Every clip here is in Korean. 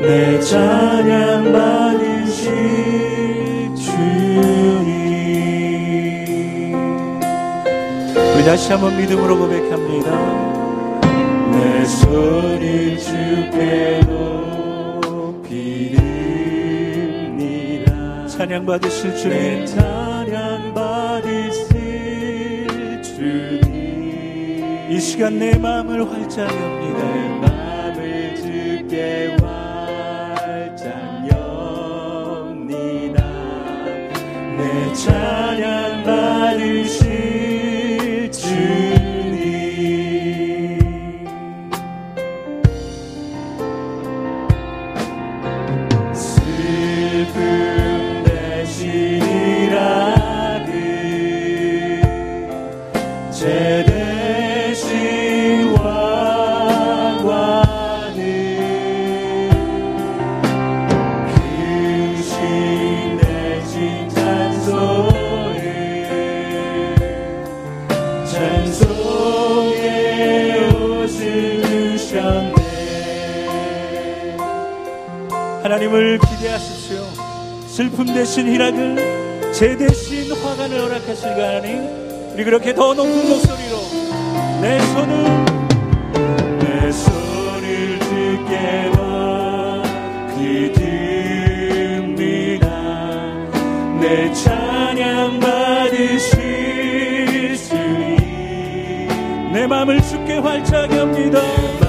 내 찬양 받으실 우리 다시 한번 믿음으로 고백합니다. 내 손을 주께 높이 듭니다. 찬양 받으실 주님, 시간 내 마음을 활짝 엽니다. 하나님을 기대하십시오. 슬픔 대신 희락을 제 대신 화관을 허락하실 하나님 우리 그렇게 더 높은 목소리로 내 손을 내 손을 주께와 기듭니다. 내 찬양 받으실 주님 내 맘을 주께 활짝 엽니다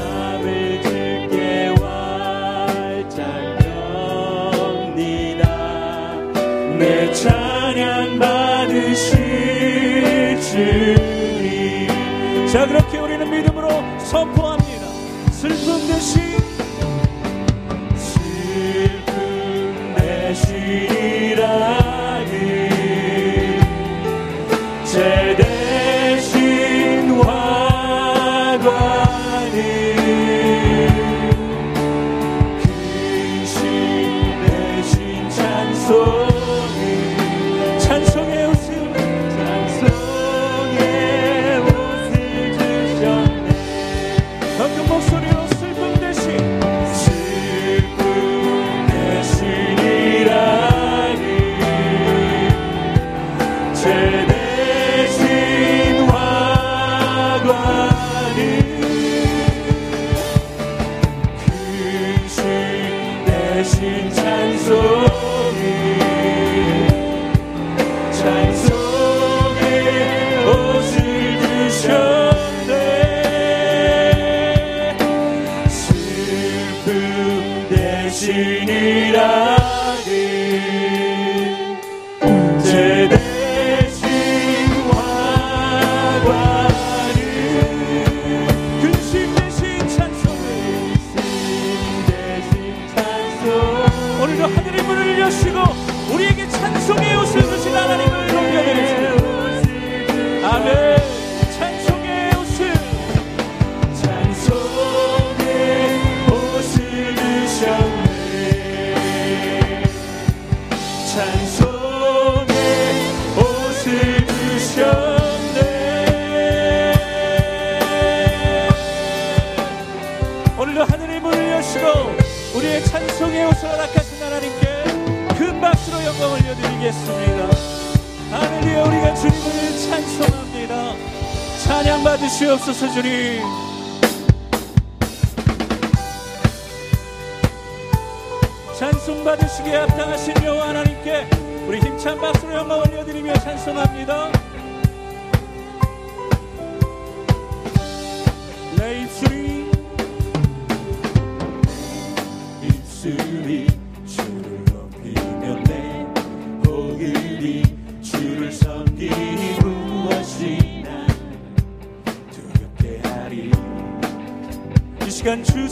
주님. 자 그렇게 우리는 믿음으로 선포합니다 주옵소서 주님. 찬송 받으시기에 합당하신 여호와 하나님께 우리 힘찬 박수로 영광 올려드리며 찬송합니다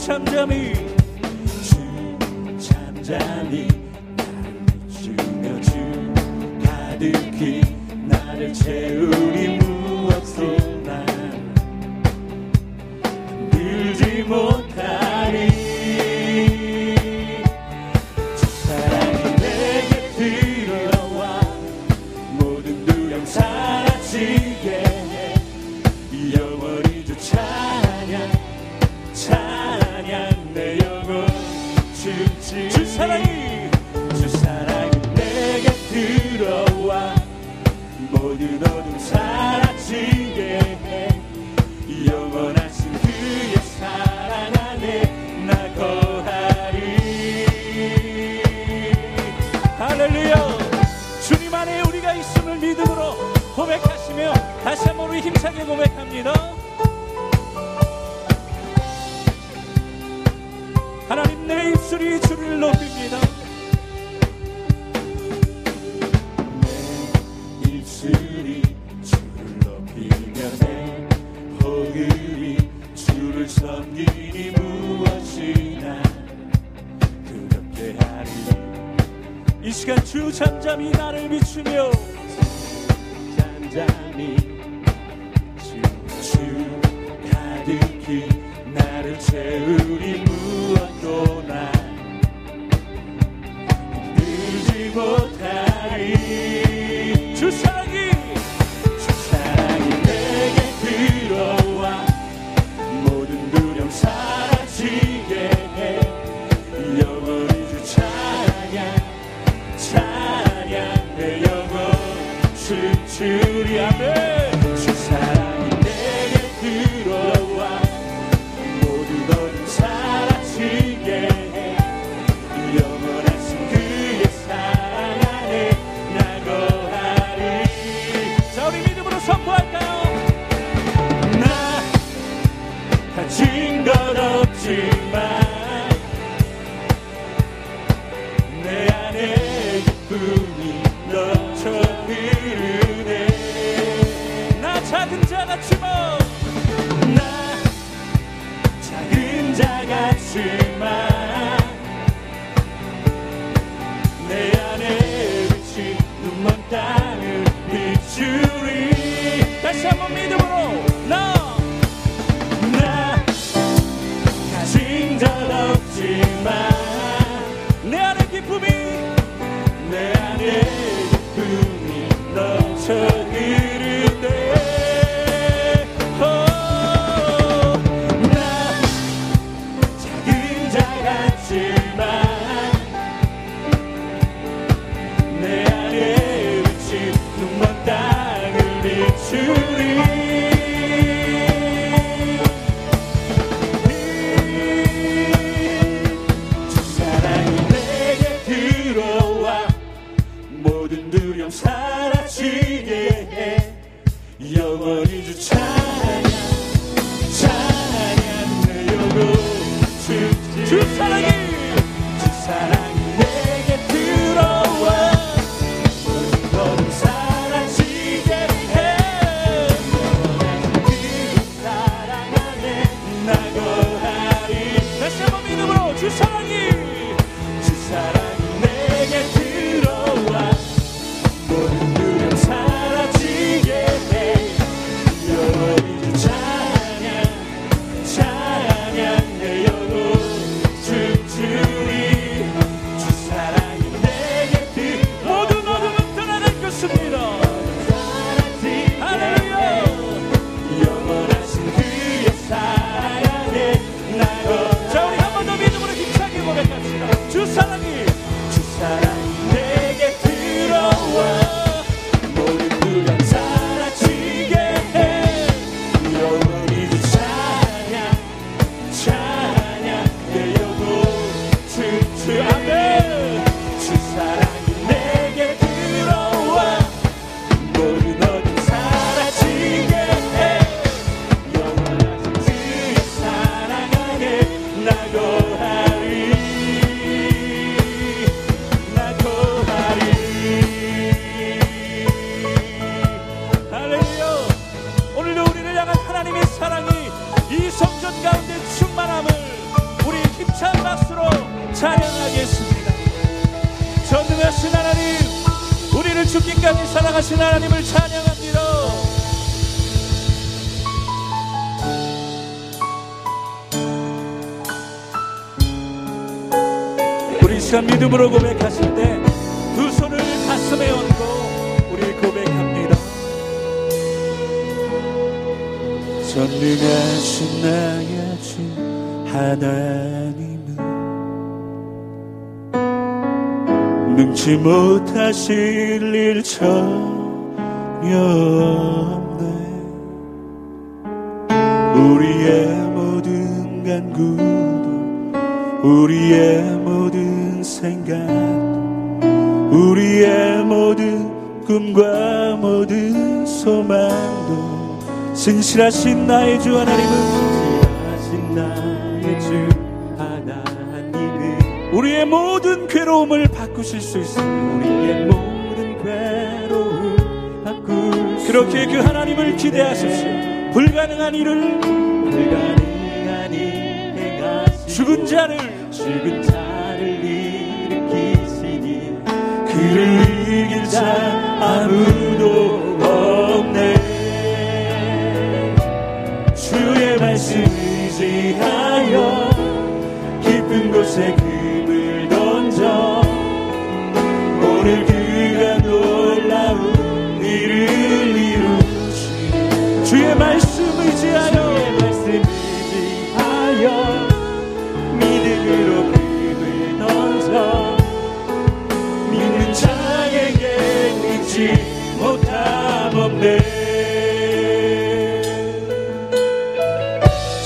잠잠히 주 잠잠히 나를 주며 주 가득히 나를 채우 시간 주 잠잠히 나를 비추며 잠잠히 주주 가득히 나를 채우리 것을 주리 아멘. 작은 자가 주마 나 작은 자가 주마 믿음으로 고백하실 때 두 손을 가슴에 얹고 우리 고백합니다. 전능하신 나의 주 하나님은 능치 못하실 일 전혀 없네 우리의 모든 간구도 우리의 생각도 우리의 모든 꿈과 모든 소망도 신실하신 나의 주 하나님은 하신 나의 주 하나님은 우리의 모든 괴로움을 바꾸실 수 있습니다. 우리의 모든 괴로움 수 그렇게 그 하나님을 기대하십시오. 불가능한 일을 불가능한 일 행하시고 죽은 자를 죽은 자 그를 이길 자 아무도 없네. 주의 말씀 의지하여 깊은 곳에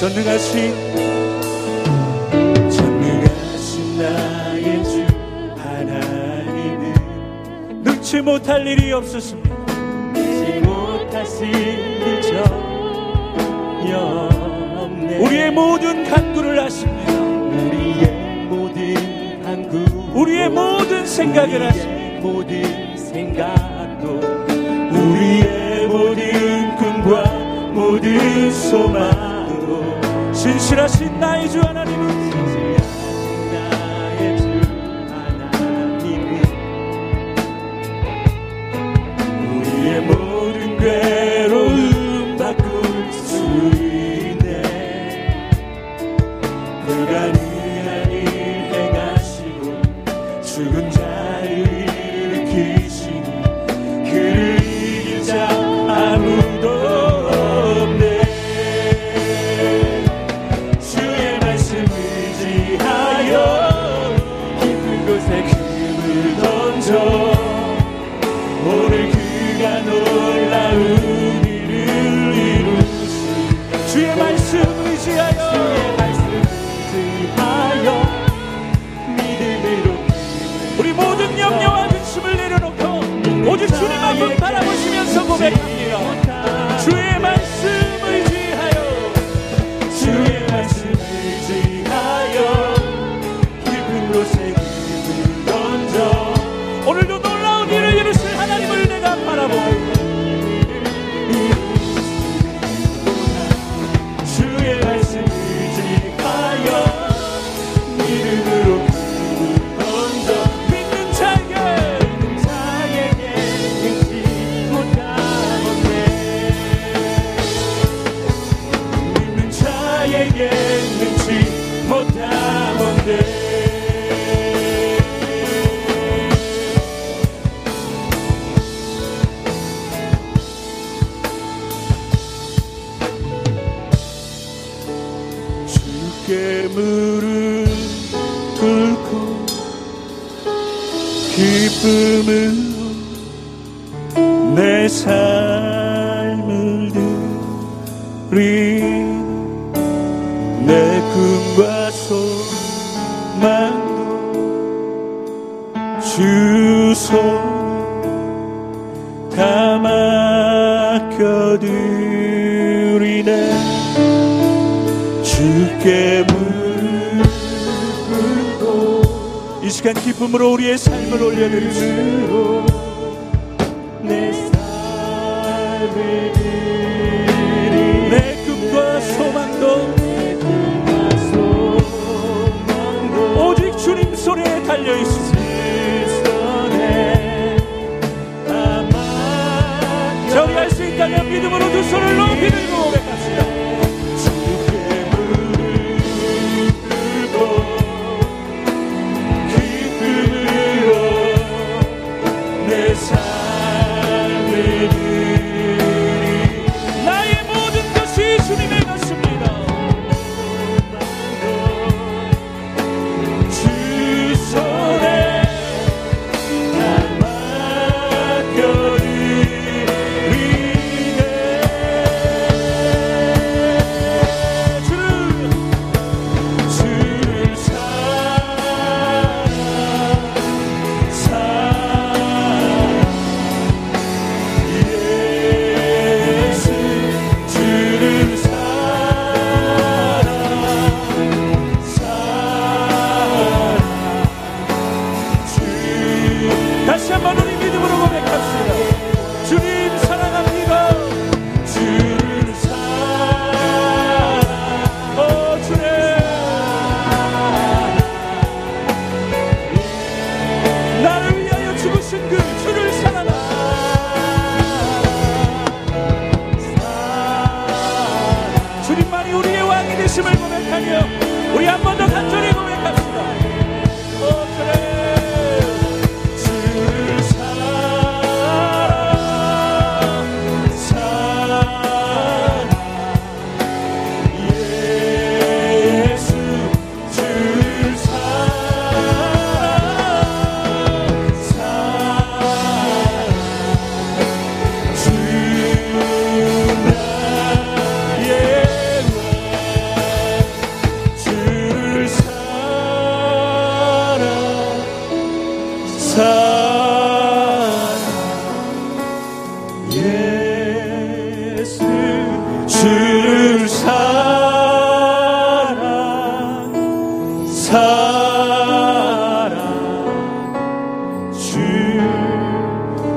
전능하신 전능하신 나의 주 하나님은 능치 못할 일이 없으십니다. 지 못하실 일 전혀 없네. 우리의 모든 간구를 아십니다. 우리의 모든 한구. 우리의 모든 생각을 아십니다. 우리의 모든 생각도 우리의 모든 꿈과 모든 소망 도 신실하신 나의 주 하나님은 주님만을 바라보시면서 고백 삶을 드리 내 꿈과 소망도 주 손에 다 맡겨드리네. 주께 꿇고 이 시간 기쁨으로 우리의 삶을 올려드리시고 삶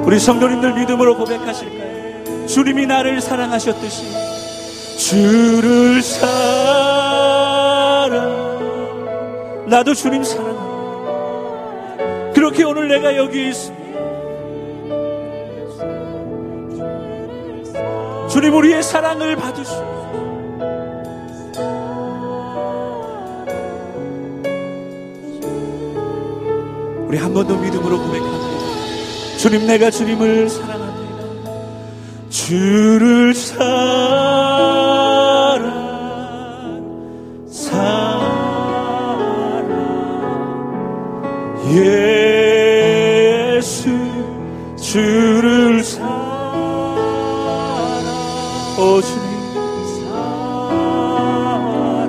우리 성도님들 믿음으로 고백하실까요? 주님이 나를 사랑하셨듯이 주를 사랑 나도 주님 사랑합니다. 그렇게 오늘 내가 여기 있습니다. 주님 우리의 사랑을 받으시오. 우리 한 번 더 믿음으로 고백합니다. 주님 내가 주님을 사랑합니다. 주를 사랑 사랑 예수 주를 사랑 오 주님.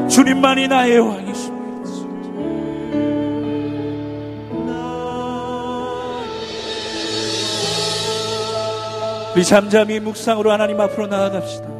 주님만이 나의 왕 우리 잠잠히 묵상으로 하나님 앞으로 나아갑시다.